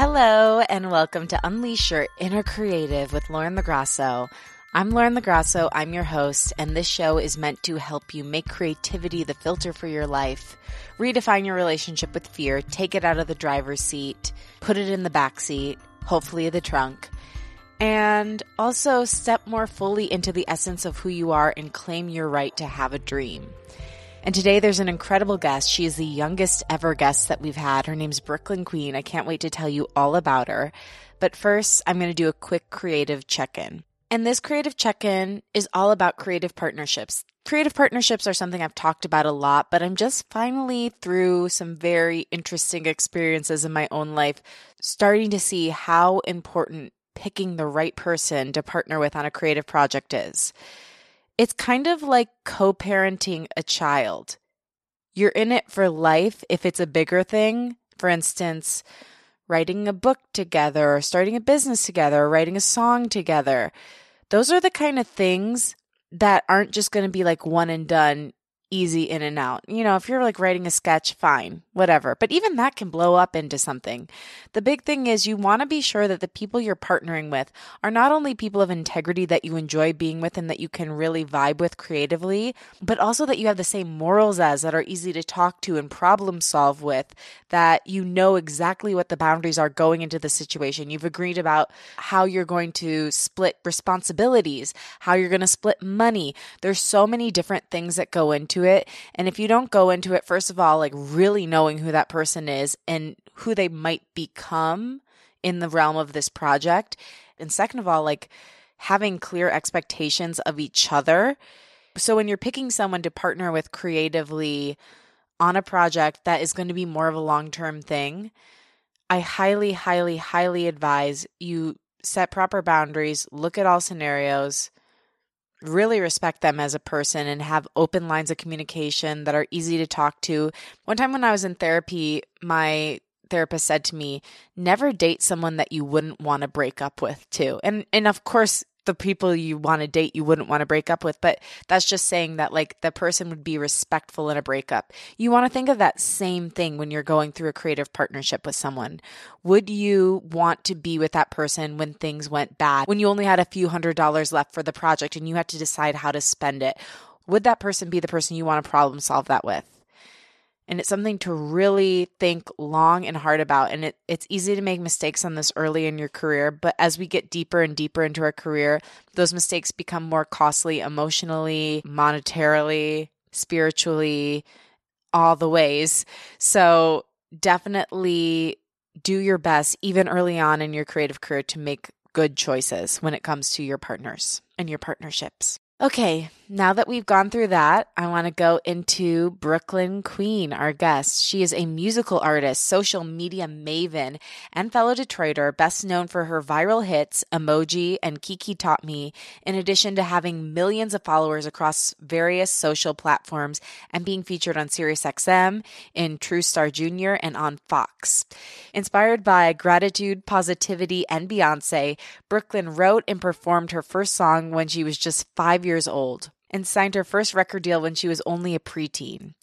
Hello, and welcome to Unleash Your Inner Creative with Lauren LoGrasso. I'm Lauren LoGrasso. I'm your host, and this show is meant to help you make creativity the filter for your life, redefine your relationship with fear, take it out of the driver's seat, put it in the back seat, hopefully the trunk, and also step more fully into the essence of who you are and claim your right to have a dream. And today there's an incredible guest. She is the youngest ever guest that we've had. Her name's Brooklyn Queen. I can't wait to tell you all about her. But first, I'm going to do a quick creative check-in. And this creative check-in is all about creative partnerships. Creative partnerships are something I've talked about a lot, but I'm just finally through some very interesting experiences in my own life starting to see how important picking the right person to partner with on a creative project is. It's kind of like co parenting a child. You're in it for life if it's a bigger thing. For instance, writing a book together, or starting a business together, or writing a song together. Those are the kind of things that aren't just going to be like one and done easy in and out. You know, if you're like writing a sketch, fine, whatever. But even that can blow up into something. The big thing is you want to be sure that the people you're partnering with are not only people of integrity that you enjoy being with and that you can really vibe with creatively, but also that you have the same morals as that are easy to talk to and problem solve with, that you know exactly what the boundaries are going into the situation. You've agreed about how you're going to split responsibilities, how you're going to split money. There's so many different things that go into into it. And if you don't go into it, first of all, like really knowing who that person is and who they might become in the realm of this project. And second of all, like having clear expectations of each other. So when you're picking someone to partner with creatively on a project that is going to be more of a long term thing, I highly, highly, highly advise you set proper boundaries, look at all scenarios, really respect them as a person and have open lines of communication that are easy to talk to. One time when I was in therapy, my therapist said to me, never date someone that you wouldn't want to break up with too. And and of course, the people you want to date you wouldn't want to break up with, but that's just saying that like the person would be respectful in a breakup. You want to think of that same thing when you're going through a creative partnership with someone. Would you want to be with that person when things went bad, when you only had a few hundred dollars left for the project and you had to decide how to spend it? Would that person be the person you want to problem solve that with? And it's something to really think long and hard about and it, it's easy to make mistakes on this early in your career but as we get deeper and deeper into our career those mistakes become more costly emotionally monetarily spiritually all the ways. So definitely do your best even early on in your creative career to make good choices when it comes to your partners and your partnerships Okay, now that we've gone through that, I want to go into Brooklyn Queen, our guest. She is a musical artist, social media maven, and fellow Detroiter, best known for her viral hits, Emoji and Kiki Taught Me, in addition to having millions of followers across various social platforms and being featured on SiriusXM, in True Star Jr., and on Fox. Inspired by gratitude, positivity, and Beyonce, Brooklyn wrote and performed her first song when she was just five years old and signed her first record deal when she was only a preteen.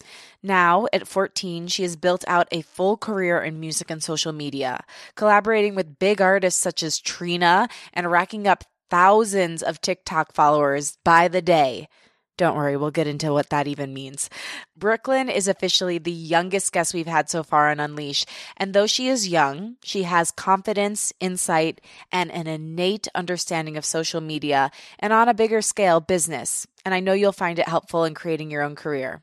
Now, at 14, she has built out a full career in music and social media, collaborating with big artists such as Trina and racking up thousands of TikTok followers by the day. Don't worry, we'll get into what that even means. Brooklyn is officially the youngest guest we've had so far on Unleash. And though she is young, she has confidence, insight, and an innate understanding of social media and on a bigger scale, business. And I know you'll find it helpful in creating your own career.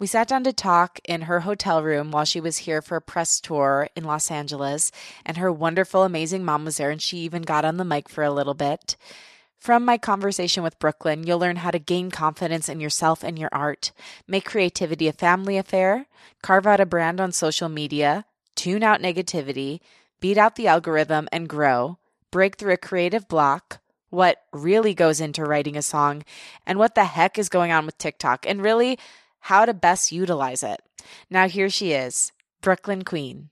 We sat down to talk in her hotel room while she was here for a press tour in Los Angeles, and her wonderful, amazing mom was there, and she even got on the mic for a little bit. From my conversation with Brooklyn, you'll learn how to gain confidence in yourself and your art, make creativity a family affair, carve out a brand on social media, tune out negativity, beat out the algorithm and grow, break through a creative block, what really goes into writing a song, and what the heck is going on with TikTok, and really how to best utilize it. Now, here she is, Brooklyn Queen.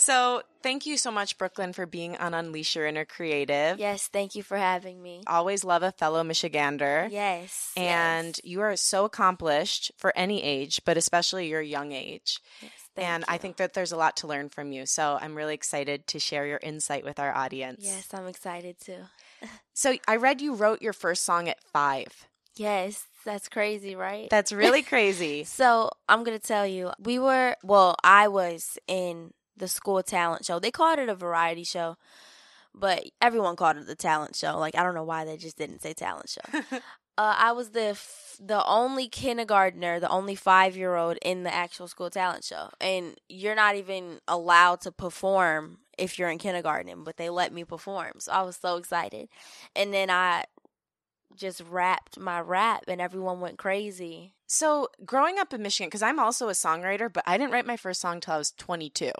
So, thank you so much, Brooklyn, for being on Unleash Your Inner Creative. Yes, thank you for having me. Always love a fellow Michigander. Yes. And yes. you are so accomplished for any age, but especially your young age. Yes, and you. I think that there's a lot to learn from you. So I'm really excited to share your insight with our audience. Yes, I'm excited too. so I read you wrote your first song at five. Yes, that's crazy, right? That's really crazy. so I'm going to tell you, we were, well, I was in the school talent show. They called it a variety show, but everyone called it the talent show. Like, I don't know why they just didn't say talent show. Uh, I was the f- the only kindergartner, the only five year old in the actual school talent show, and you're not even allowed to perform if you're in kindergarten. But they let me perform, so I was so excited. And then I just rapped my rap, and everyone went crazy. So growing up in Michigan, because I'm also a songwriter, but I didn't write my first song till I was 22.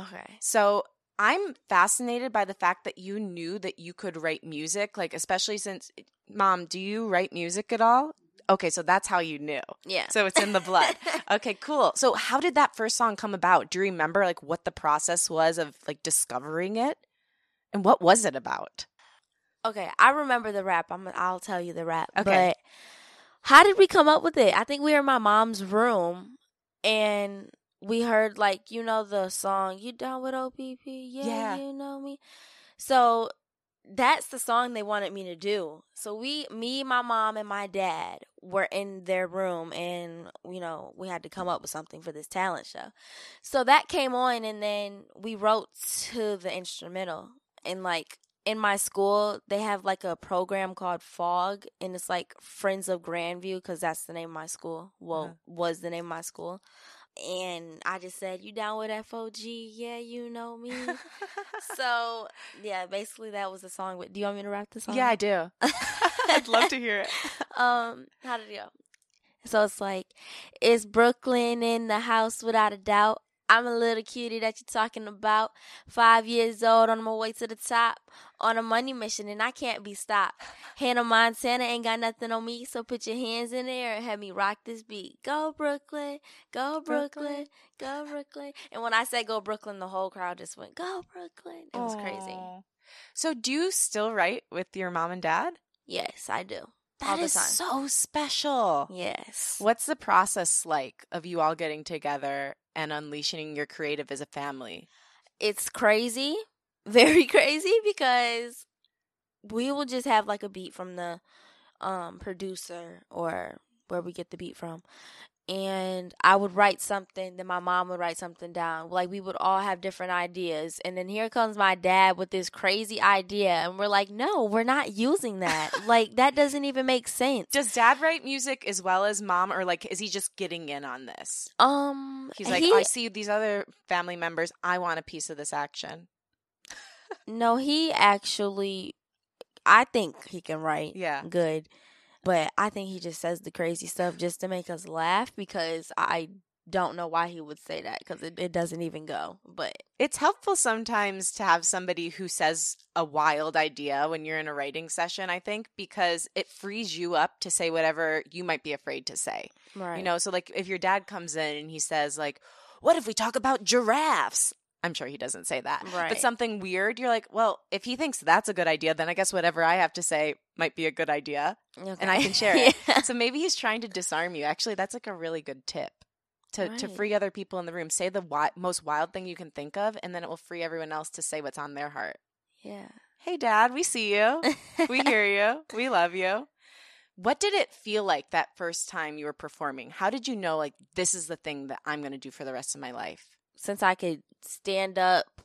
Okay. So I'm fascinated by the fact that you knew that you could write music, like especially since eh, mom, do you write music at all? Okay, so that's how you knew. Yeah. So it's in the blood. okay, cool. So how did that first song come about? Do you remember like what the process was of like discovering it? And what was it about? Okay, I remember the rap. I'm I'll tell you the rap. Okay. But how did we come up with it? I think we were in my mom's room and we heard like you know the song "You Down with OPP." Yeah, Yeah. you know me. So that's the song they wanted me to do. So we, me, my mom, and my dad were in their room, and you know we had to come up with something for this talent show. So that came on, and then we wrote to the instrumental, and like. In my school, they have like a program called FOG, and it's like Friends of Grandview because that's the name of my school. Well, Uh-huh. was the name of my school and I just said, "You down with FOG? Yeah, you know me." so yeah, basically that was the song. Do you want me to rap the song? yeah, I do. I'd love to hear it. um, how did it go? So it's like, is Brooklyn in the house without a doubt? I'm a little cutie that you're talking about. Five years old on my way to the top on a money mission and I can't be stopped. Hannah Montana ain't got nothing on me, so put your hands in the air and have me rock this beat. Go Brooklyn, go Brooklyn, go Brooklyn. And when I said go Brooklyn, the whole crowd just went, go Brooklyn. It was crazy. So do you still write with your mom and dad? Yes, I do. That All the is time. so special. Yes. What's the process like of you all getting together and unleashing your creative as a family? it's crazy, very crazy because we will just have like a beat from the um producer or where we get the beat from. And I would write something, then my mom would write something down. Like we would all have different ideas. And then here comes my dad with this crazy idea and we're like, "No, we're not using that. like that doesn't even make sense." Does dad write music as well as mom, or like is he just getting in on this? um He's like, he- I see these other family members. I want a piece of this action. No, he actually I think he can write. Yeah. Good. But I think he just says the crazy stuff just to make us laugh because I don't know why he would say that because it, it doesn't even go. But It's helpful sometimes to have somebody who says a wild idea when you're in a writing session, I think, because it frees you up to say whatever you might be afraid to say. right. You know, so like if your dad comes in and he says like, "What if we talk about giraffes?" I'm sure he doesn't say that. But something weird, you're like, "Well, if he thinks that's a good idea, then I guess whatever I have to say might be a good idea." and I can share it. Yeah. So maybe he's trying to disarm you. Actually, that's like a really good tip. To, to free other people in the room, say the wi- most wild thing you can think of, and then it will free everyone else to say what's on their heart. yeah. Hey, Dad, we see you. We hear you. We love you. What did it feel like that first time you were performing? How did you know, like, this is the thing that I'm going to do for the rest of my life? Since I could stand up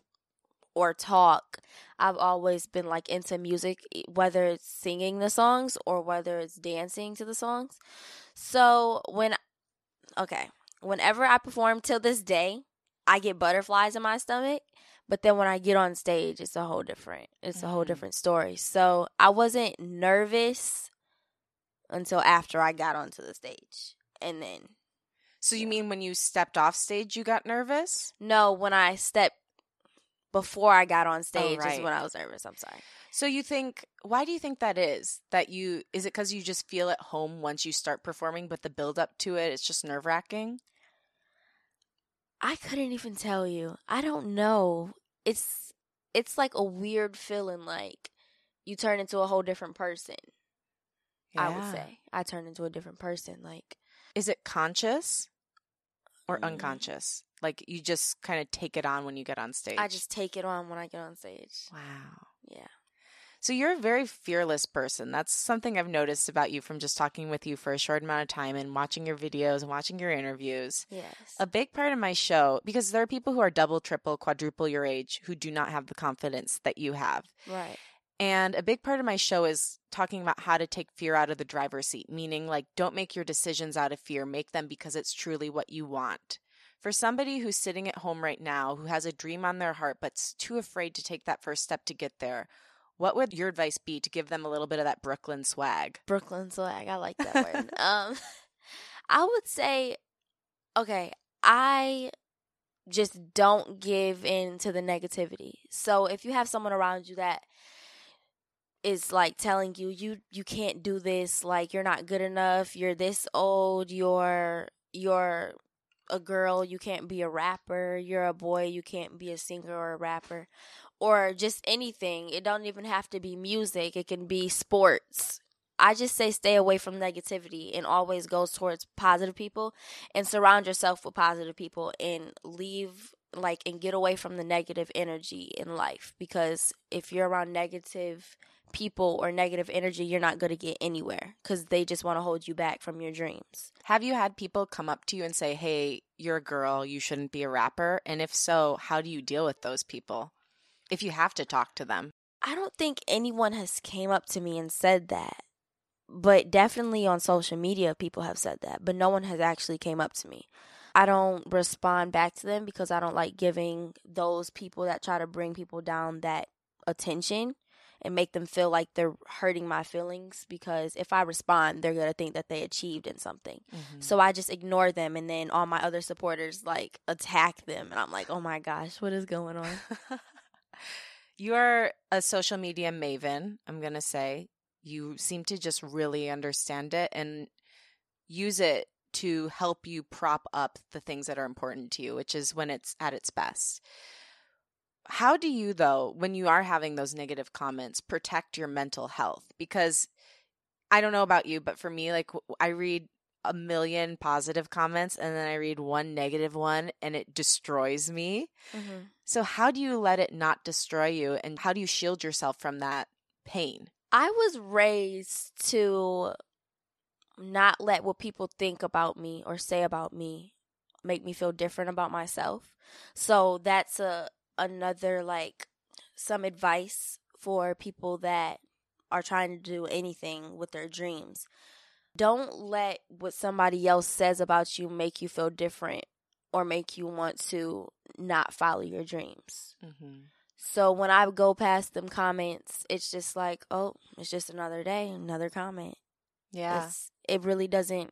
or talk, I've always been like into music, whether it's singing the songs or whether it's dancing to the songs. So when, okay, whenever I perform till this day, I get butterflies in my stomach. But then when I get on stage, it's a whole different, it's a whole Mhm. different story. So I wasn't nervous until after I got onto the stage. And then, So, you mean when you stepped off stage, you got nervous? no, when I stepped before I got on stage right. is when I was nervous. I'm sorry. So, you think, why do you think that is? That you, is it because you just feel at home once you start performing, but the build up to it, it's just nerve wracking? I couldn't even tell you. I don't know. It's it's like a weird feeling like you turn into a whole different person. I would say. I turn into a different person like Is it conscious or Mm. unconscious? Like you just kind of take it on when you get on stage. I just take it on when I get on stage. Wow. Yeah. So you're a very fearless person. That's something I've noticed about you from just talking with you for a short amount of time and watching your videos and watching your interviews. Yes. A big part of my show, because there are people who are double, triple, quadruple your age who do not have the confidence that you have. right. And a big part of my show is talking about how to take fear out of the driver's seat, meaning like don't make your decisions out of fear, make them because it's truly what you want. For somebody who's sitting at home right now who has a dream on their heart but's too afraid to take that first step to get there, what would your advice be to give them a little bit of that Brooklyn swag? Brooklyn swag. I like that word. um, I would say, okay, I just don't give in to the negativity. So if you have someone around you that is like telling you you you can't do this, like you're not good enough, you're this old, you're you're a girl, you can't be a rapper, you're a boy, you can't be a singer or a rapper or just anything. It don't even have to be music. It can be sports. I just say stay away from negativity and always goes towards positive people and surround yourself with positive people and leave like and get away from the negative energy in life because if you're around negative people or negative energy, you're not going to get anywhere cuz they just want to hold you back from your dreams. Have you had people come up to you and say, hey, you're a girl, you shouldn't be a rapper? And if so, how do you deal with those people? If you have to talk to them. I don't think anyone has came up to me and said that. But definitely on social media people have said that, but no one has actually came up to me. I don't respond back to them because I don't like giving those people that try to bring people down that attention and make them feel like they're hurting my feelings because if I respond, they're going to think that they achieved in something. Mm-hmm. So I just ignore them and then all my other supporters like attack them and I'm like, "Oh my gosh, what is going on?" You're a social media maven, I'm going to say. You seem to just really understand it and use it to help you prop up the things that are important to you, which is when it's at its best. How do you, though, when you are having those negative comments, protect your mental health? Because I don't know about you, but for me, like i read a million positive comments and then I read one negative one and it destroys me. Mhm. So, how do you let it not destroy you and how do you shield yourself from that pain? I was raised to not let what people think about me or say about me make me feel different about myself. So that's a another like some advice for people that are trying to do anything with their dreams. Don't let what somebody else says about you make you feel different or make you want to not follow your dreams. Mm-hmm. So when I go past them comments, it's just like, oh, it's just another day, another comment. Yeah. It's, it really doesn't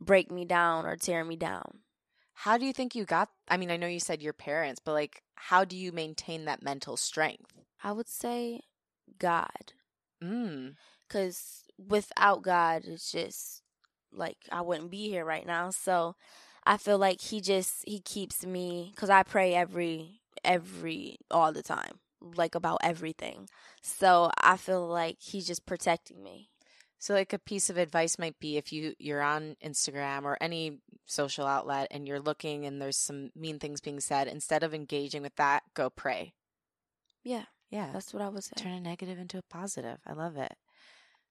break me down or tear me down. How do you think you got? I mean, I know you said your parents, but like, how do you maintain that mental strength? I would say God. Mm. Because without God, it's just like I wouldn't be here right now. So I feel like He just, He keeps me, because I pray every, every, all the time, like about everything. So I feel like He's just protecting me. So, like, a piece of advice might be if you you're on Instagram or any social outlet and you're looking and there's some mean things being said, instead of engaging with that, go pray. Yeah, Yeah. that's what I was say. turn a negative into a positive. I love it.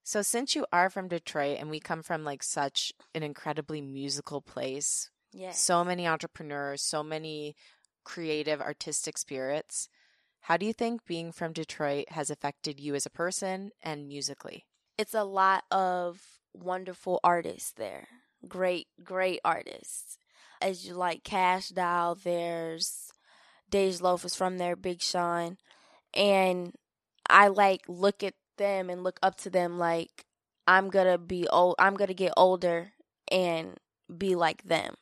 So since you are from Detroit and we come from like such an incredibly musical place, Yeah. so many entrepreneurs, so many creative artistic spirits, how do you think being from Detroit has affected you as a person and musically? it's a lot of wonderful artists there. Great, great artists. As you like Kash Doll, there's Dej Loaf is from there, Big Sean. And I like look at them and look up to them like I'm gonna be old I'm gonna get older and be like them.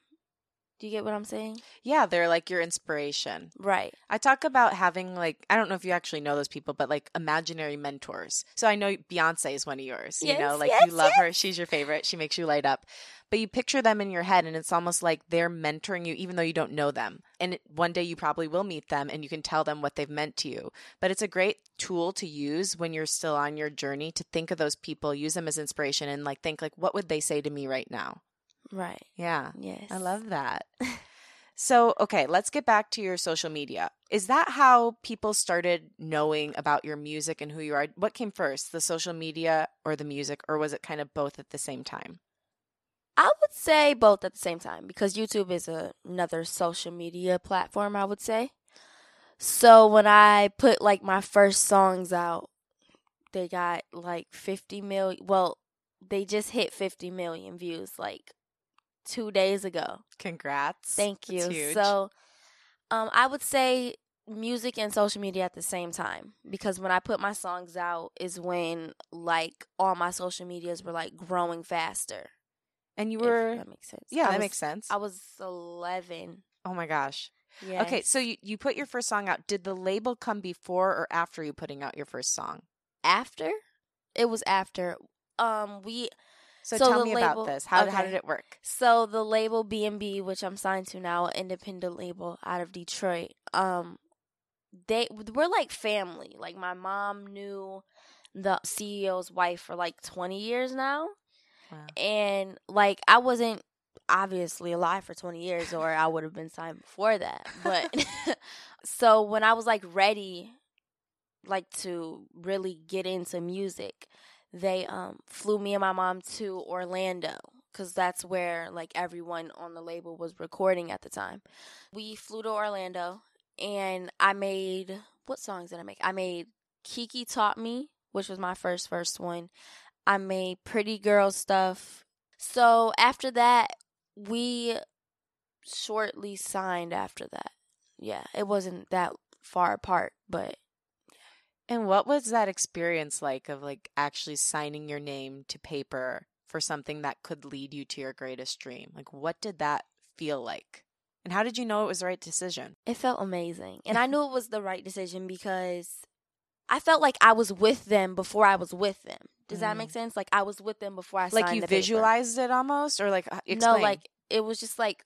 Do you get what I'm saying? Yeah, they're like your inspiration. Right. I talk about having like I don't know if you actually know those people, but like imaginary mentors. So I know Beyonce is one of yours. you know, like yes, you love her. She's your favorite. She makes you light up. But you picture them in your head, and it's almost like they're mentoring you, even though you don't know them. And one day you probably will meet them, and you can tell them what they've meant to you. But it's a great tool to use when you're still on your journey to think of those people, use them as inspiration, and like think like, what would they say to me right now? Right. Yeah. Yes. I love that. so, okay, let's get back to your social media. Is that how people started knowing about your music and who you are? What came first, the social media or the music, or was it kind of both at the same time? I would say both at the same time because YouTube is a, another social media platform, I would say. So when I put like my first songs out, they got like 50 million. Well, they just hit 50 million views like two days ago. Congrats. Thank you. So, um, I would say music and social media at the same time because when I put my songs out is when like all my social medias were like growing faster. and you were, that makes sense. yeah, I that was- makes sense. I was eleven. oh my gosh. Yeah. Okay, so you, you put your first song out. Did the label come before or after you putting out your first song? after, it was after. Um, we So, So tell me label- about this. How, how did it work? so the label B and B, which I'm signed to now, an independent label out of Detroit. Um, they we're like family. Like my mom knew the CEO's wife for like 20 years now. Wow. and like I wasn't obviously alive for 20 years or I would have been signed before that. But so when I was like ready like to really get into music, they um flew me and my mom to Orlando cuz that's where like everyone on the label was recording at the time. We flew to Orlando and I made what songs did I make? I made Kiki Taught Me, which was my first first one. I made pretty girl stuff. So after that, we shortly signed after that. Yeah, it wasn't that far apart, but And what was that experience like of like actually signing your name to paper for something that could lead you to your greatest dream? Like what did that feel like? And how did you know it was the right decision? it felt amazing. And I knew it was the right decision because I felt like I was with them before I was with them. Does that Mm. make sense? Like I was with them before I like signed you the paper. visualized it almost or like explain. No, like it was just like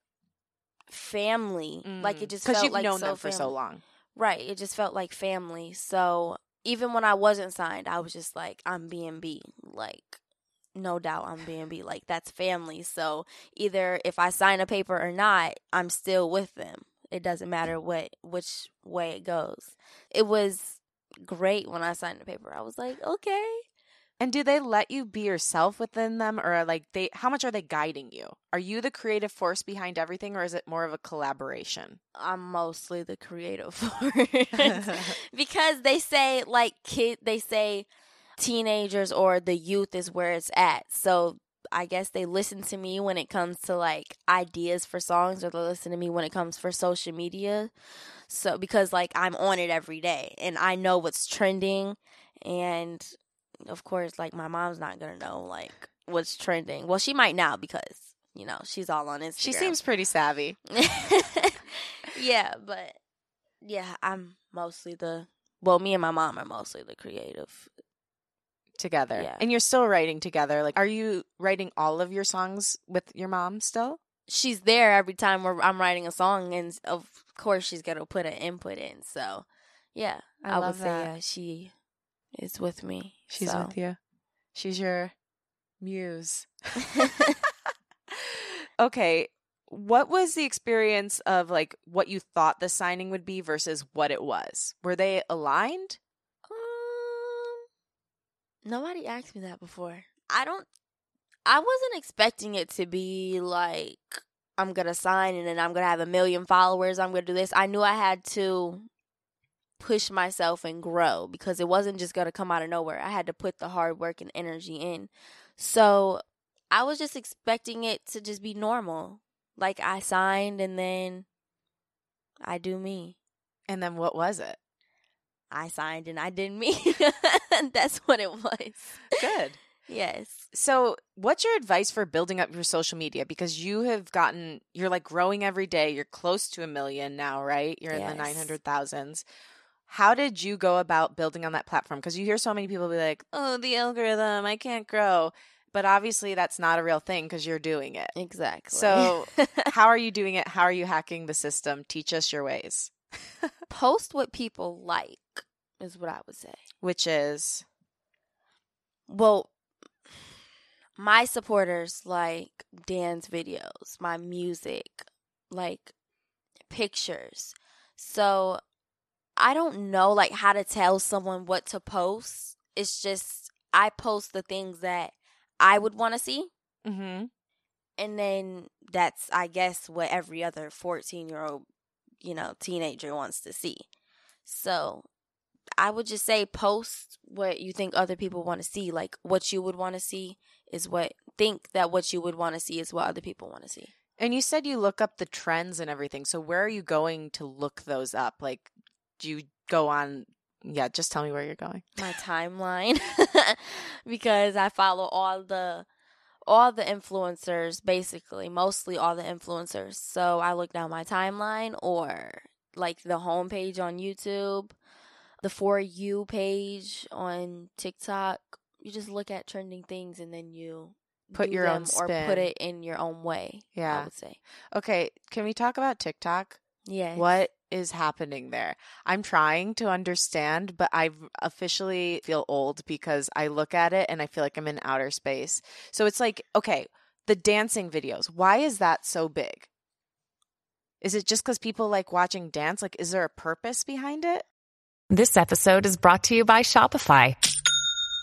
family. Like it just because felt Mm. you've like known so them for so long. Right. It just felt like family. So even when I wasn't signed, I was just like, I'm B and B. Like, no doubt I'm B and B. Like that's family. So either if I sign a paper or not, I'm still with them. It doesn't matter what which way it goes. It was great when I signed the paper. I was like, okay. And do they let you be yourself within them or like they how much are they guiding you? Are you the creative force behind everything or is it more of a collaboration? I'm mostly the creative force. because they say like kid they say teenagers or the youth is where it's at so i guess they listen to me when it comes to like ideas for songs or they listen to me when it comes for social media so because like i'm on it every day and i know what's trending and of course like my mom's not gonna know like what's trending well she might now because you know she's all on Instagram. she seems pretty savvy. yeah, but yeah, I'm mostly the well, me and my mom are mostly the creative. together. Yeah. And you're still writing together. Like are you writing all of your songs with your mom still? She's there every time we're, I'm writing a song, and of course she's gonna put an input in. So, yeah, I I, would say that. yeah, she is with me. She's so. with you. She's your muse. okay. What was the experience of like what you thought the signing would be versus what it was? Were they aligned? Um, nobody asked me that before. I don't. I wasn't expecting it to be like I'm gonna sign and then I'm gonna have a million followers. I'm gonna do this. I knew I had to push myself and grow because it wasn't just gonna come out of nowhere. I had to put the hard work and energy in. So I was just expecting it to just be normal. Like I signed and then I do me. And then what was it? I signed and I did me. That's what it was. Good. Yes. So, what's your advice for building up your social media? Because you have gotten, you're like growing every day. You're close to a million now, right? You're in the Yes. 900,000s. How did you go about building on that platform? Because you hear so many people be like, oh, the algorithm, I can't grow. But obviously, that's not a real thing because you're doing it. Exactly. So, how are you doing it? How are you hacking the system? Teach us your ways, post what people like is what I would say. which is, Well, my supporters like dance videos, my music, like pictures. So I don't know like how to tell someone what to post. It's just I post the things that I would want to see mm-hmm. and then that's I guess what every other 14-year-old, you know, teenager wants to see. So I would just say post what you think other people want to see. Like what you would want to see is what think that what you would want to see is what other people want to see. And you said you look up the trends and everything. So where are you going to look those up? Like, you go on? Yeah, just tell me where you're going. My timeline because I follow all the all the influencers basically, mostly all the influencers. So I look down my timeline or like the homepage on YouTube, the for you page on TikTok. You just look at trending things and then you Put your own them or put it in your own way. Yeah. I would say. Okay, can we talk about TikTok? Yeah. What is happening there? I'm trying to understand, but I officially feel old because I look at it and I feel like I'm in outer space. So it's like, okay, the dancing videos. Why is that so big? Is it just because people like watching dance? Like, is there a purpose behind it? This episode is brought to you by Shopify.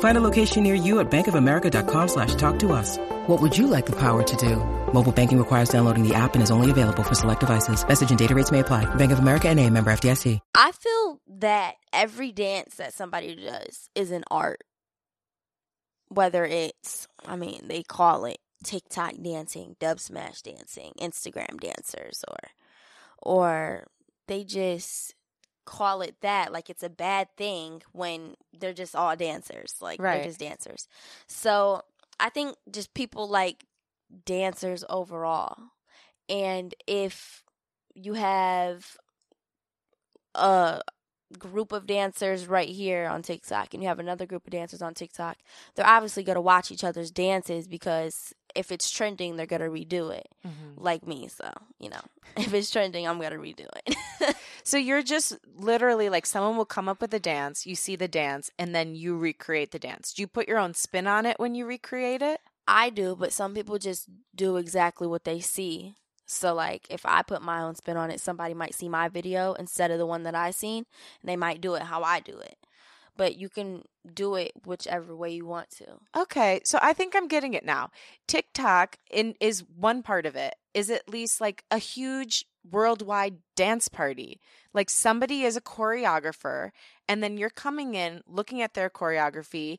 Find a location near you at bankofamerica.com slash talk to us. What would you like the power to do? Mobile banking requires downloading the app and is only available for select devices. Message and data rates may apply. Bank of America and a member FDIC. I feel that every dance that somebody does is an art. Whether it's, I mean, they call it TikTok dancing, dub smash dancing, Instagram dancers, or, or they just call it that like it's a bad thing when they're just all dancers, like Right. they're just dancers. So I think just people like dancers overall, and if you have a group of dancers right here on TikTok and you have another group of dancers on TikTok, they're obviously going to watch each other's dances because if it's trending, they're going to redo it. Mm-hmm. Like me, so, you know, if it's trending, I'm going to redo it. So you're just literally like someone will come up with a dance, you see the dance, and then you recreate the dance. Do you put your own spin on it when you recreate it? I do, but some people just do exactly what they see. So like if I put my own spin on it, somebody might see my video instead of the one that I seen, and they might do it how I do it. But you can do it whichever way you want to. Okay, so I think I'm getting it now. TikTok in is one part of it. Is at least like a huge worldwide dance party. Like somebody is a choreographer and then you're coming in looking at their choreography,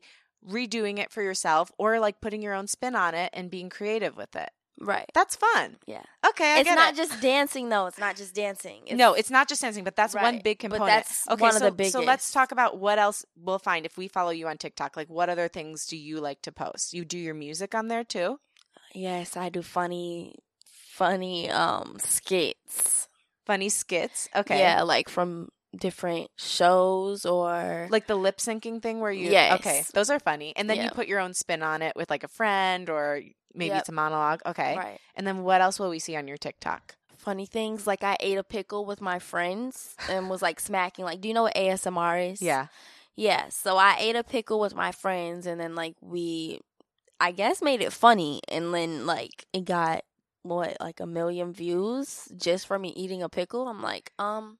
redoing it for yourself or like putting your own spin on it and being creative with it. Right. That's fun. Yeah. Okay, I it's not it. just dancing though. It's not just dancing. It's, no, it's not just dancing, but that's one Right, big but component. that's okay, one of so, the So let's talk about what else we'll find if we follow you on TikTok. Like, what other things do you like to post? You do your music on there too? Yes, I do funny, funny um skits. Funny skits. Okay. Yeah, like from different shows or Like the lip syncing thing where you. Yes. Okay, those are funny. And then you put your own spin on it with like a friend or maybe Yep. it's a monologue. Okay. right. And then what else will we see on your TikTok? Funny things like I ate a pickle with my friends and was like smacking. Like, do you know what ASMR is? Yeah. Yeah, so I ate a pickle with my friends and then like we I guess made it funny and then like it got what like a million views just for me eating a pickle. I'm like, um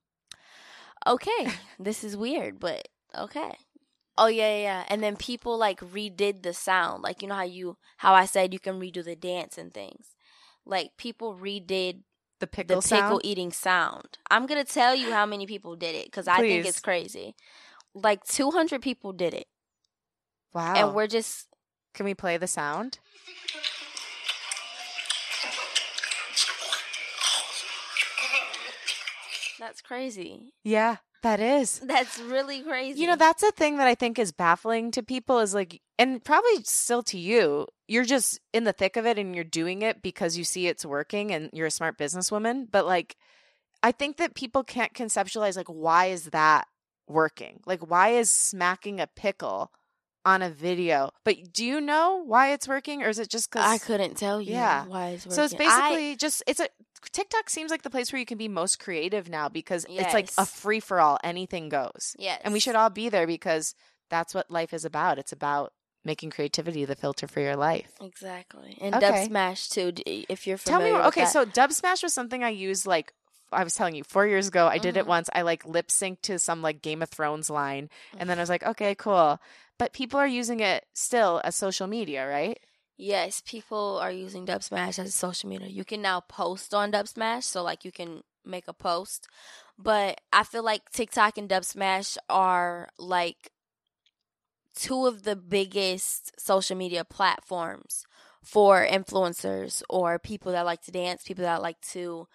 okay, this is weird, but okay. Oh yeah, yeah, yeah. And then people like redid the sound. Like you know how you how I said you can redo the dance and things. Like people redid The pickle the sound. eating sound. I'm gonna tell you how many people did it because I think it's crazy. Like 200 people did it, wow. and we're just Can we play the sound? that's crazy. Yeah, that is. That's really crazy. You know, that's a thing that I think is baffling to people is like, and probably still to you, you're just in the thick of it and you're doing it because you see it's working and you're a smart businesswoman. But like, I think that people can't conceptualize, like, why is that working? Like, why is smacking a pickle on a video? But do you know why it's working or is it just because I couldn't tell you. Yeah. why it's working. So it's I- basically just it's a TikTok seems like the place where you can be most creative now because it's like a free for all, anything goes. yes, And we should all be there because that's what life is about. It's about making creativity the filter for your life. exactly and Okay. Dub Smash too. If you're familiar Tell me. Okay, that. so Dub Smash was something I used like I was telling you four years ago. I did it Mhm. once. I like lip synced to some like Game of Thrones line, and then I was Mm-hmm. like, okay, cool. But people are using it still as social media, right? yes, people are using Dub Smash as social media. You can now post on Dub Smash, so like you can make a post. But I feel like TikTok and Dub Smash are like two of the biggest social media platforms for influencers or people that like to dance, people that like to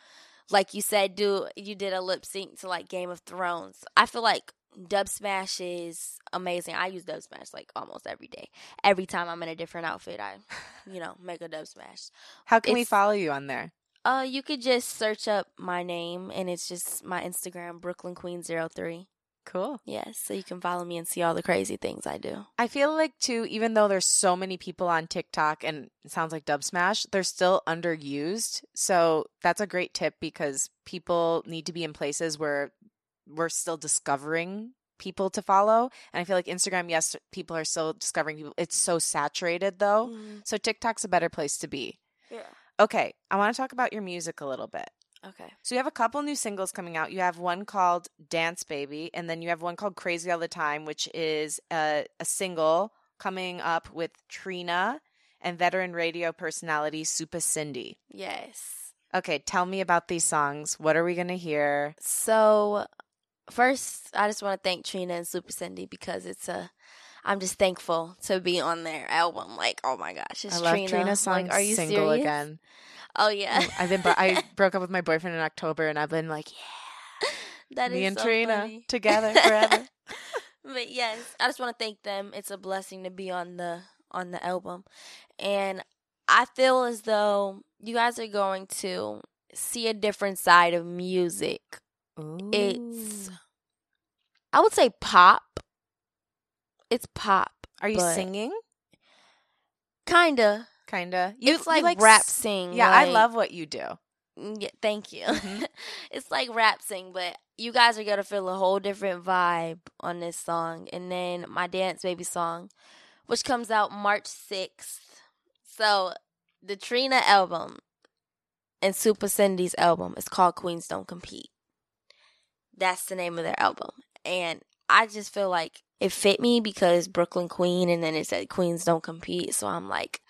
like you said do you did a lip sync to like Game of Thrones. I feel like Dub Smash is amazing. I use Dub Smash like almost every day. Every time I'm in a different outfit, I you know, make a Dub Smash. How can we follow you on there? Uh you could just search up my name and it's just my Instagram Brooklyn Queen 03. Cool. Yes, so you can follow me and see all the crazy things I do. I feel like too, even though there's so many people on TikTok and it sounds like Dub Smash, they're still underused. So that's a great tip because people need to be in places where we're still discovering people to follow. And I feel like Instagram, yes, people are still discovering people. It's so saturated though. Mm-hmm. So TikTok's a better place to be. Yeah. Okay, I want to talk about your music a little bit. Okay. So you have a couple new singles coming out. You have one called Dance Baby, and then you have one called Crazy All the Time, which is a, a single coming up with Trina and veteran radio personality Supa Cindy. Yes. Okay, tell me about these songs. What are we going to hear? So, first, I just want to thank Trina and Supa Cindy because it's a. I'm just thankful to be on their album. Like, oh my gosh, it's I love Trina. Trina's song like, are you Single serious? again. Oh yeah, I've been I broke up with my boyfriend in October and I've been like, yeah, that is me and so Trina funny. together forever. but yes, I just want to thank them. It's a blessing to be on the on the album, and I feel as though you guys are going to see a different side of music. It's, I would say pop. It's pop, Are you singing? kinda. Kinda. You it's like, rap s- sing. Yeah, I love what you do. Mm, Yeah, thank you. Mhm. it's like rap sing, but you guys are gonna feel a whole different vibe on this song. And then my dance baby song, which comes out March sixth. So the Trina album and Supa Cindy's album is called Queens Don't Compete. That's the name of their album. And I just feel like it fit me because Brooklyn Queen and then it said Queens Don't Compete. So I'm like,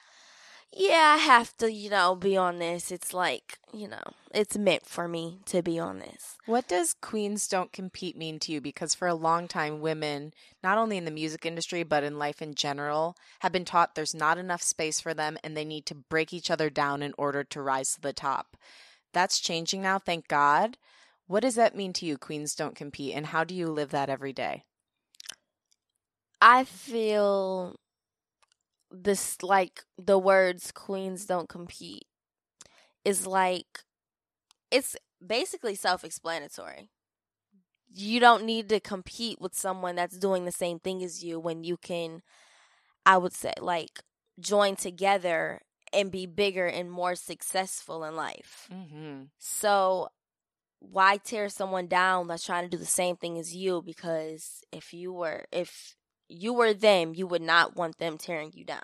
yeah, I have to, you know, be on this. It's like, you know, it's meant for me to be on this. What does Queens Don't Compete mean to you? Because for a long time, women, not only in the music industry, but in life in general, have been taught there's not enough space for them and they need to break each other down in order to rise to the top. That's changing now, thank God. What does that mean to you, Queens Don't Compete, and how do you live that every day? I feel this like the words queens don't compete is like it's basically self-explanatory. You don't need to compete with someone that's doing the same thing as you when you can I would say like join together and be bigger and more successful in life. Mm-hmm. So why tear someone down that's trying to do the same thing as you because if you were if you were them, you would not want them tearing you down.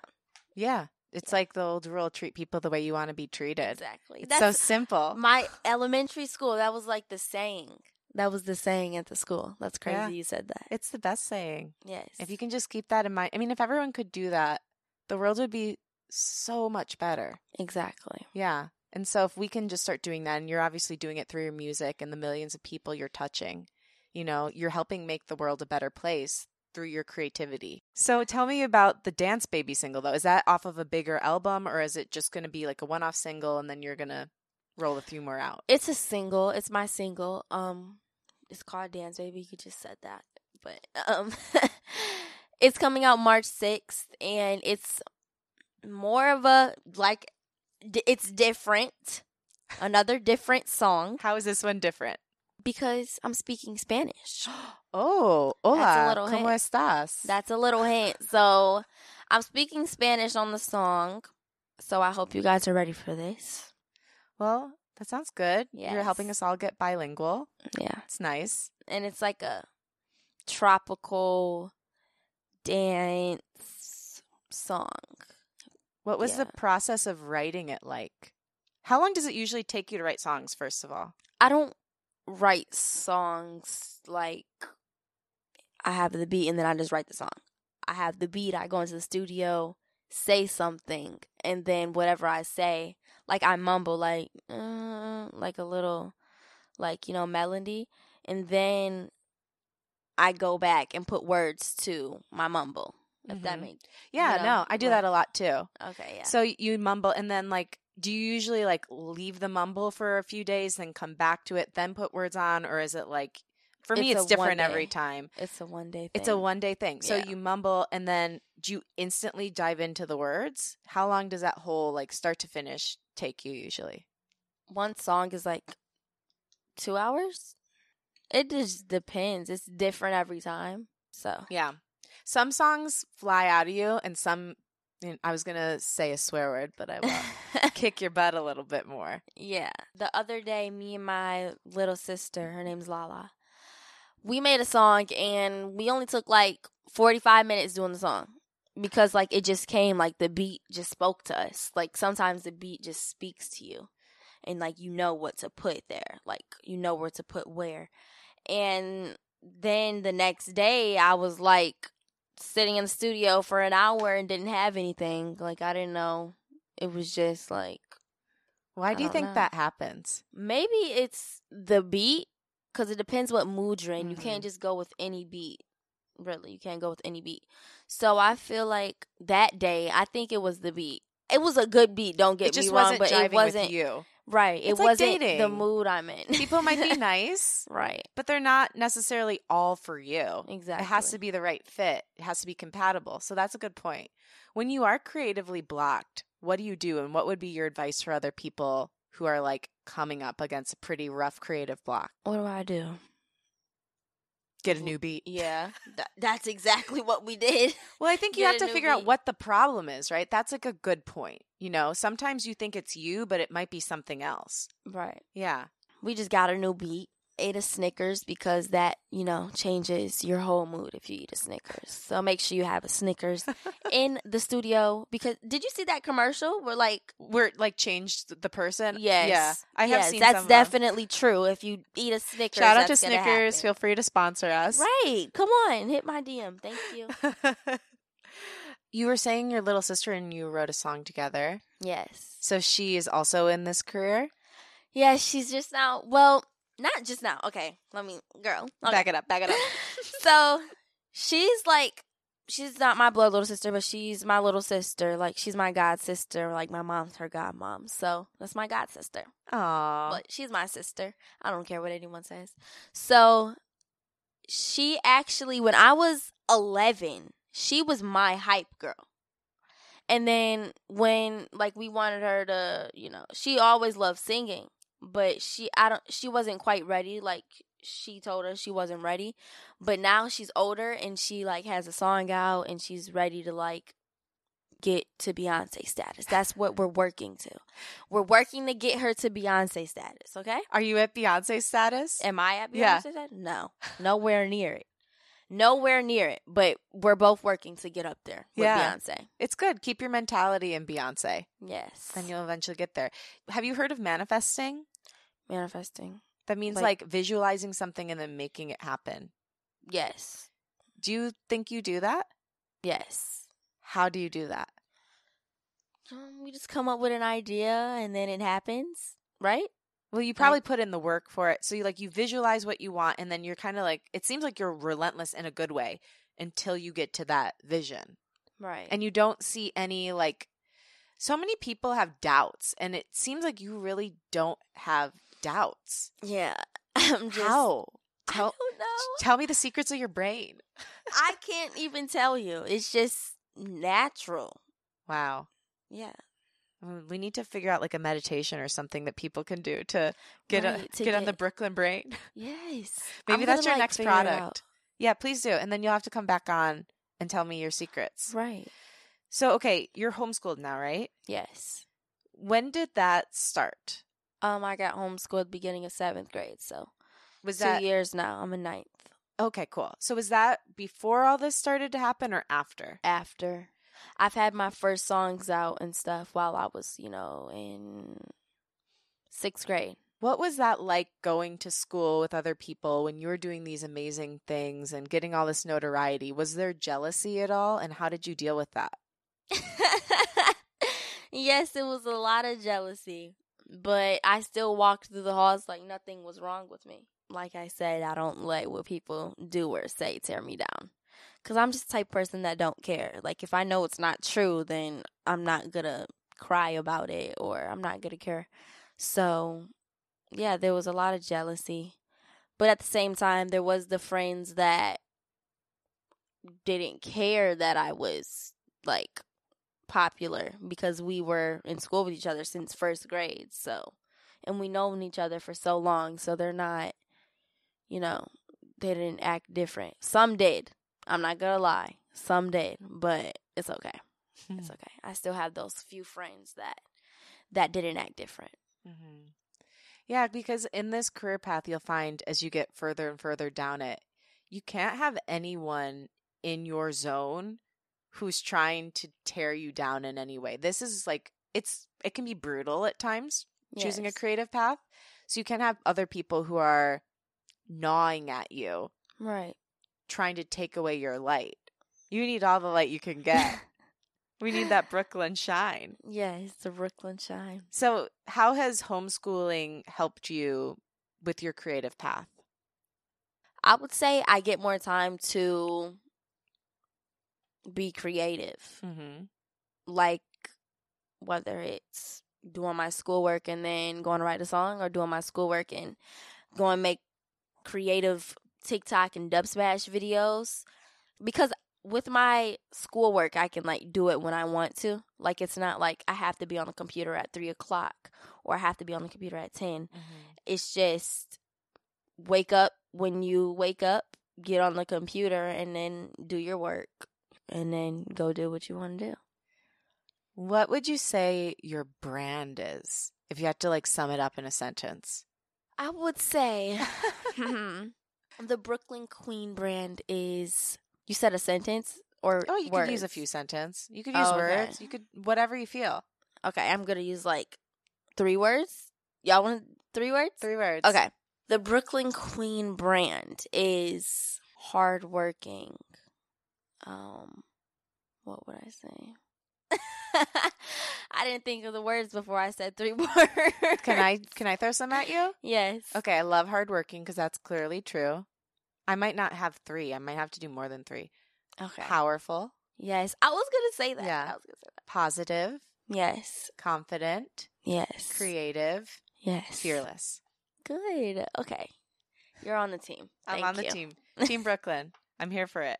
Yeah. It's like the old rule treat people the way you want to be treated. Exactly. It's so simple. my elementary school, that was like the saying. That was the saying at the school. That's crazy Yeah. you said that. It's the best saying. Yes. If you can just keep that in mind. I mean, if everyone could do that, the world would be so much better. Exactly. Yeah. And so if we can just start doing that, and you're obviously doing it through your music and the millions of people you're touching, you know, you're helping make the world a better place through your creativity. So tell me about the Dance Baby single, though. Is that off of a bigger album, or is it just going to be like a one off single and then you're going to roll a few more out? It's a single. It's my single. Um it's called Dance Baby. You just said that. But um it's coming out March 6th and it's more of a like d- it's different. Another different song How is this one different? because I'm speaking Spanish. Oh, hola. That's a little ¿Cómo hint. estás? That's a little hint. So I'm speaking Spanish on the song. So I hope you guys are ready for this. well, that sounds good. You're helping us all get bilingual. Yeah. It's nice. And it's like a tropical dance song. What was the process of writing it like? How long does it usually take you to write songs, first of all? I don't write songs like I have the beat and then I just write the song. I have the beat, I go into the studio, say something, and then whatever I say, like I mumble like uh, like a little like, you know, melody, and then I go back and put words to my mumble. If that Mhm. makes Yeah, know, no, I do that a lot too. okay, yeah. So you mumble and then like do you usually like leave the mumble for a few days then come back to it then put words on or is it like for me It's it's, different every time. it's a one day thing. It's a one day thing. So Yeah. you mumble and then do you instantly dive into the words? How long does that whole like start to finish take you usually? one song is like two hours. It just depends. It's different every time. So Yeah. Some songs fly out of you and some I was to say a swear word, but I won't. Kick your butt a little bit more. yeah. The other day, me and my little sister, her name's Lala, we made a song and we only took like forty five minutes doing the song because like it just came like the beat just spoke to us. Like sometimes the beat just speaks to you, and like you know what to put there. Like you know where to put where. And then the next day, I was like sitting in the studio for an hour and didn't have anything. Like I didn't know. It was just like Why do you think know. that happens? maybe it's the beat because it depends what mood you're in. You Mhm. can't just go with any beat. Really, you can't go with any beat. So I feel like that day, I think it was the beat. It was a good beat. Don't get me wrong, but it wasn't with you. Right. It It's like wasn't the mood I'm in. People might be nice, right. but they're not necessarily all for you. Exactly. It has to be the right fit. It has to be compatible. So that's a good point. When you are creatively blocked, what do you do and what would be your advice for other people who are like coming up against a pretty rough creative block? What do I do? Get a new beat. Yeah, that, that's exactly what we did. Well, I think you have to figure out what the problem is, right? That's like a good point. You know, sometimes you think it's you, but it might be something else. Right. Yeah. We just got a new beat. Ate a Snickers because that, you know, changes your whole mood if you eat a Snickers. So make sure you have a Snickers in the studio because did you see that commercial where like Where it, like changed the person. yes. Yeah. I have yes, seen that's some of them. definitely true. If you eat a Snickers, Shout out to Snickers. Feel free to sponsor us. Right. Come on, hit my DM. Thank you. You were saying your little sister and you wrote a song together. Yes. So she is also in this career? Yeah, she's just now. Well, not just now. Okay, let me, girl. Okay. Back it up, back it up. so she's like, she's not my blood little sister, but she's my little sister. Like she's my god sister. Like my mom's her god mom. So that's my god sister. Aw. But she's my sister. I don't care what anyone says. So she actually, when I was 11, she was my hype girl. And then when like we wanted her to, you know, she always loved singing, but she I don't she wasn't quite ready like she told us she wasn't ready. But now she's older and she like has a song out and she's ready to like get to Beyonce status. That's what we're working to. We're working to get her to Beyonce status, okay? Are you at Beyonce status? Am I at Beyonce Yeah. status? No. Nowhere near it. Nowhere near it. But we're both working to get up there with Yeah. Beyonce. It's good. Keep your mentality in Beyonce, Yes. Then you'll eventually get there. Have you heard of manifesting? Manifesting. That means Like- like, visualizing something and then making it happen. Yes. Do you think you do that? Yes. How do you do that? Um, we just come up with an idea and then it happens, right? Well, you probably put in the work for it. So you like you visualize what you want and then you're kind of like it seems like you're relentless in a good way until you get to that vision. Right. And you don't see any like so many people have doubts and it seems like you really don't have doubts. yeah. I'm just How? I Tell don't know. tell me the secrets of your brain. I can't even tell you. It's just natural. Wow. Yeah. We need to figure out like a meditation or something that people can do to get a, to get, on the Brooklyn brain. Yes. Maybe I'm that's your like, next figure it out. product. Yeah, please do. And then you'll have to come back on and tell me your secrets. Right. So, okay, you're homeschooled now, right? Yes. When did that start? Um, I got homeschooled beginning of seventh grade, so Was two years now. I'm in ninth. okay? Cool. So, was that before all this started to happen or after? After I've had my first songs out and stuff while I was, you know, in sixth grade. What was that like going to school with other people when you were doing these amazing things and getting all this notoriety? Was there jealousy at all? And how did you deal with that? yes, it was a lot of jealousy, but I still walked through the halls like nothing was wrong with me. Like I said, I don't let what people do or say tear me down. Cause I'm just type person that don't care. Like if I know it's not true, then I'm not gonna cry about it or I'm not gonna care. So, yeah, there was a lot of jealousy, but at the same time, there was the friends that didn't care that I was like popular because we were in school with each other since first grade. So, and we known each other for so long. So they're not, you know, they didn't act different. Some did. I'm not gonna lie. Some did, but it's okay. It's okay. I still have those few friends that that didn't act different. Mm-hmm. Yeah, because in this career path, you'll find as you get further and further down it, you can't have anyone in your zone who's trying to tear you down in any way. This is like it's it can be brutal at times choosing a creative path. So you can have other people who are gnawing at you, Right. trying to take away your light. You need all the light you can get. we need that Brooklyn shine. Yeah, it's the Brooklyn shine. So, how has homeschooling helped you with your creative path? I would say I get more time to be creative. Mm-hmm. like whether it's doing my schoolwork and then going to write a song or doing my schoolwork and going make creative TikTok and Dubsmash videos. Because with my schoolwork I can like do it when I want to. Like it's not like I have to be on the computer at three o'clock or I have to be on the computer at 10 it's just wake up when you wake up get on the computer and then do your work and then go do what you want to do What would you say your brand is if you had to like sum it up in a sentence? I would say the Brooklyn Queen brand is. You said a sentence or Oh, you words? could use a few sentences. You could use Oh, okay. words. You could whatever you feel. Okay, I'm gonna use like three words. Y'all want three words? Three words. Okay. The Brooklyn Queen brand is hardworking, um, what would I say? I didn't think of the words before I said three words. Can I can I throw some at you? Yes. Okay, I love hardworking because that's clearly true. I might not have three. I might have to do more than three. Okay. Powerful, Yes. I was gonna say that. Yeah. I was gonna say positive. Yes. confident, Yes. creative, Yes. fearless. Good. Okay. You're on the team. I'm Thank on the team. Team Brooklyn. I'm here for it.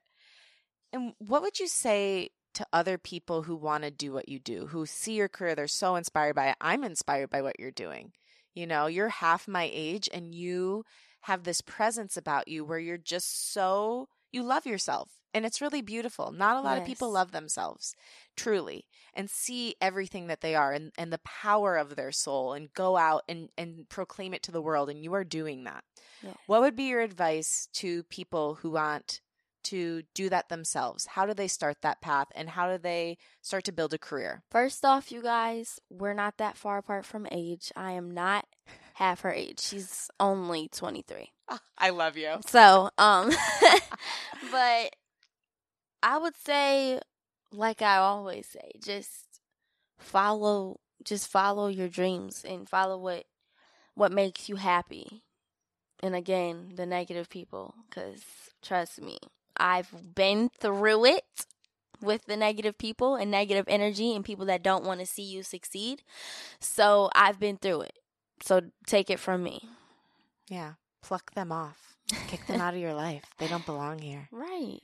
And what would you say to other people who want to do what you do, who see your career, they're so inspired by it? I'm inspired by what you're doing. You know, you're half my age and you have this presence about you where you're just so, you love yourself. And it's really beautiful. Not a lot of people love themselves truly and see everything that they are and, and the power of their soul and go out and, and proclaim it to the world. And you are doing that. Yes. What would be your advice to people who want to do that themselves? How do they start that path and how do they start to build a career? First off, you guys, we're not that far apart from age. I am not half her age. She's only 23. I love you. So, um, but I would say, like I always say, just follow, just follow your dreams and follow what, what makes you happy. And again, the negative people, because trust me, I've been through it with the negative people and negative energy and people that don't want to see you succeed. So I've been through it. So take it from me. Yeah. Pluck them off. Kick them out of your life. They don't belong here. Right.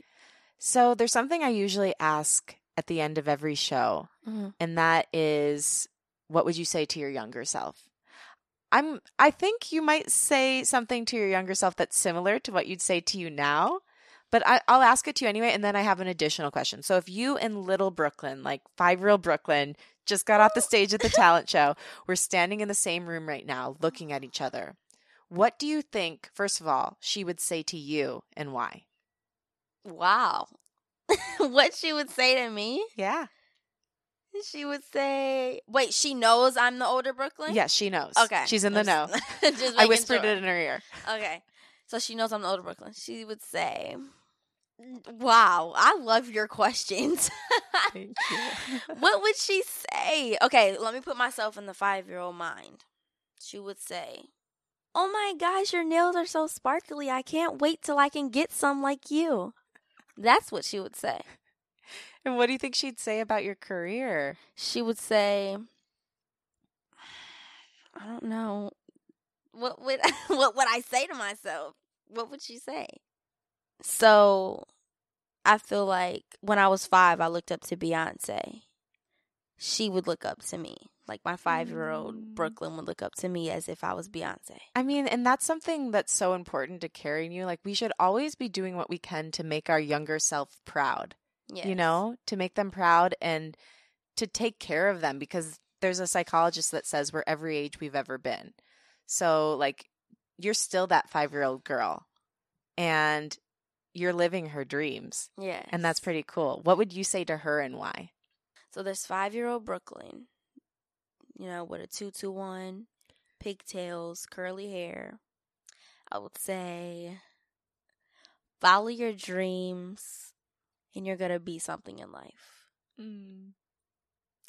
So there's something I usually ask at the end of every show, Mhm. and that is what would you say to your younger self? I'm I think you might say something to your younger self that's similar to what you'd say to you now, but I, I'll ask it to you anyway, and then I have an additional question. So if you and little Brooklyn, like five year old Brooklyn, just got off the stage at the talent show, we're standing in the same room right now looking at each other. What do you think, first of all, she would say to you and why? Wow. what she would say to me? Yeah. She would say, "Wait, she knows I'm the older Brooklyn." Yes, she knows. Okay. She's in the know. I whispered sure. it in her ear. Okay, so she knows I'm the older Brooklyn. She would say, "Wow, I love your questions." Thank you. what would she say? Okay, let me put myself in the five year old mind. She would say, Oh my gosh, your nails are so sparkly. I can't wait till I can get some like you. That's what she would say. And what do you think she'd say about your career? She would say, I don't know. What would what would I say to myself? What would she say? So I feel like when I was five, I looked up to Beyonce. She would look up to me. Like my five year old Mm. Brooklyn would look up to me as if I was Beyonce. I mean, and that's something that's so important to carrying you. Like, we should always be doing what we can to make our younger self proud, Yes. you know, to make them proud and to take care of them because there's a psychologist that says we're every age we've ever been. So, like, you're still that five year old girl and you're living her dreams. Yeah. And that's pretty cool. What would you say to her and why? So there's five year old Brooklyn, you know, with a two to one, pigtails, curly hair. I would say follow your dreams and you're going to be something in life. Mm.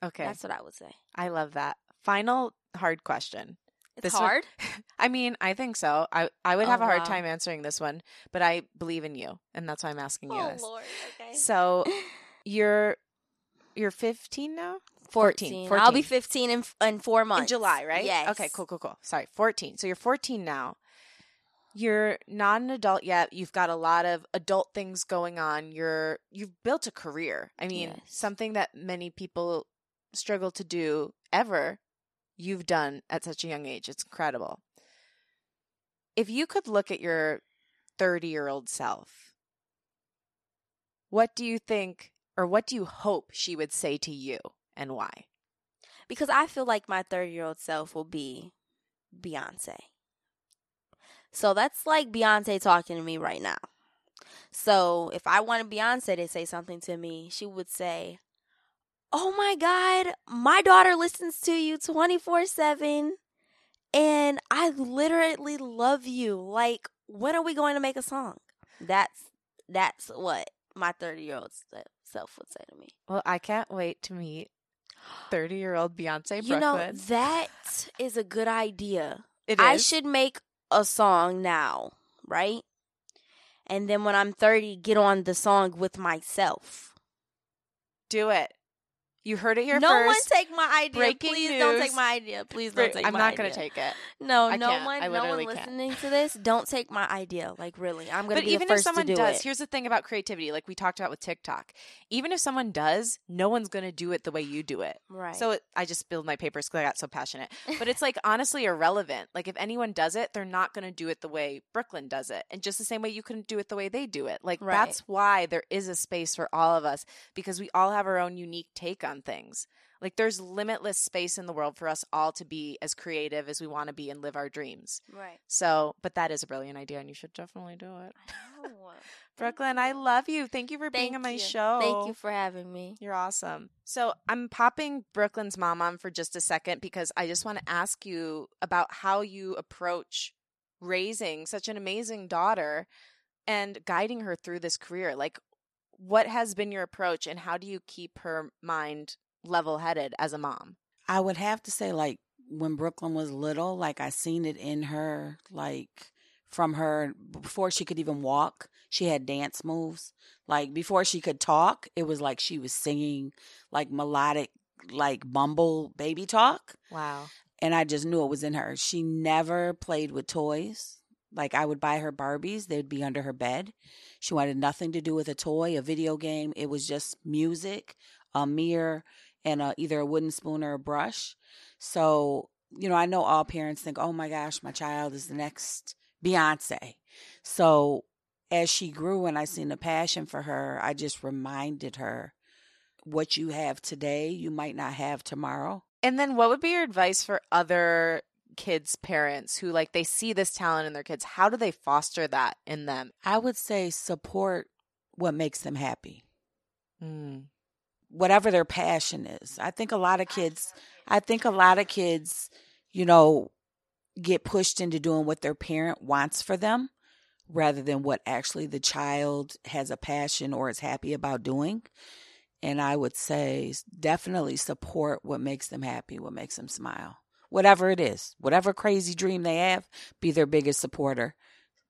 Okay. That's what I would say. I love that. Final hard question. It's This one- hard. I mean, I think so. I I would Oh, have a hard wow. time answering this one, but I believe in you, and that's why I'm asking you oh, this. Lord. Okay. So you're you're 15 now? 14. 14. I'll be 15 in, in four months. In July, right? Yes. Okay, cool, cool, cool. Sorry, 14. So you're 14 now. You're not an adult yet. You've got a lot of adult things going on. You're you've built a career. I mean, Yes. something that many people struggle to do ever. You've done at such a young age. It's incredible. If you could look at your 30-year-old self, what do you think or what do you hope she would say to you and why? Because I feel like my 30 year old self will be Beyonce. So that's like Beyonce talking to me right now. So if I wanted Beyonce to say something to me, she would say, Oh my God, my daughter listens to you 24 7 and I literally love you. Like, when are we going to make a song? That's that's what my 30 year old self would say to me. Well, I can't wait to meet 30 year old Beyonce You know, that is a good idea. It I should make a song now, right? And then when I'm 30, get on the song with myself. do it. You heard it here no first. one take my idea. Breaking Please don't take my idea. Please don't take my idea. I'm not going to take it. No, I no can't. one, no one literally can't. listening to this, don't take my idea. Like really, I'm gonna But be even the if first someone to do does, it. here's the thing about creativity, like we talked about with TikTok. Even if someone does, no one's going to do it the way you do it. right. So it, I just spilled my papers because I got so passionate. But it's like honestly irrelevant. Like if anyone does it, they're not going to do it the way Brooklyn does it, and just the same way you couldn't do it the way they do it. Like Right. that's why there is a space for all of us because we all have our own unique take on things. Like there's limitless space in the world for us all to be as creative as we want to be and live our dreams. right. So, but that is a brilliant idea, and you should definitely do it. I. Brooklyn, I love you. Thank you for being on my you. show. Thank you for having me. You're awesome. So I'm popping Brooklyn's mom on for just a second because I just want to ask you about how you approach raising such an amazing daughter and guiding her through this career. Like, what has been your approach, and how do you keep her mind level headed as a mom? I would have to say, like, when Brooklyn was little, like, I seen it in her, like, from her before she could even walk, she had dance moves. Like, before she could talk, it was like she was singing, like, melodic, like, mumble baby talk. Wow. And I just knew it was in her. She never played with toys. Like, I would buy her Barbies, they'd be under her bed. She wanted nothing to do with a toy, a video game. It was just music, a mirror, and a, either a wooden spoon or a brush. So, you know, I know all parents think, oh my gosh, my child is the next Beyonce. So, as she grew and I seen the passion for her, I just reminded her what you have today, you might not have tomorrow. And then what would be your advice for other kids' parents who like they see this talent in their kids? How do they foster that in them? I would say support what makes them happy. Mm. whatever their passion is. I think a lot of kids, I think a lot of kids, you know, get pushed into doing what their parent wants for them rather than what actually the child has a passion or is happy about doing. And I would say definitely support what makes them happy, what makes them smile. Whatever it is, whatever crazy dream they have, be their biggest supporter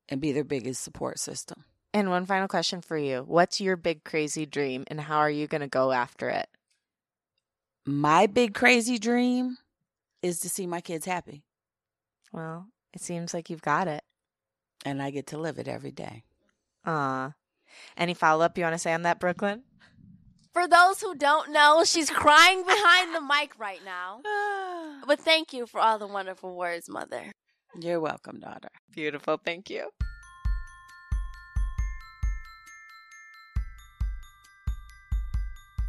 and be their biggest support system. And one final question for you. What's your big crazy dream and how are you going to go after it? My big crazy dream is to see my kids happy. Well, it seems like you've got it. and I get to live it every day. Aw. Any follow up you want to say on that, Brooklyn? For those who don't know, she's crying behind the mic right now. But thank you for all the wonderful words, Mother. You're welcome, daughter. Beautiful. Thank you.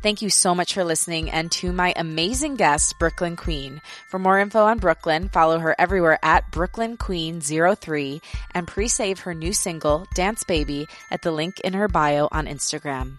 Thank you so much for listening and to my amazing guest, Brooklyn Queen. For more info on Brooklyn, follow her everywhere at Brooklyn Queen 03 and pre-save her new single, Dance Baby, at the link in her bio on Instagram.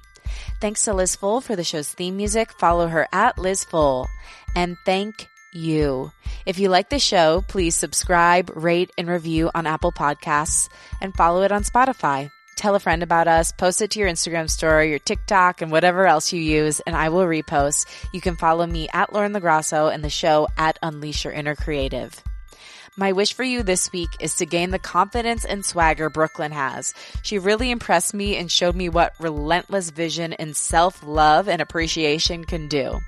Thanks to Liz Full for the show's theme music. Follow her at Liz Full. And thank you. If you like the show, please subscribe, rate, and review on Apple Podcasts and follow it on Spotify. Tell a friend about us, post it to your Instagram story, your TikTok, and whatever else you use, and I will repost. You can follow me at Lauren LoGrasso and the show at Unleash Your Inner Creative. My wish for you this week is to gain the confidence and swagger Brooklyn has. She really impressed me and showed me what relentless vision and self-love and appreciation can do.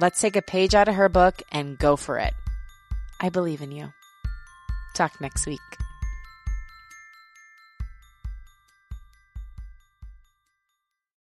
Let's take a page out of her book and go for it. I believe in you. Talk next week.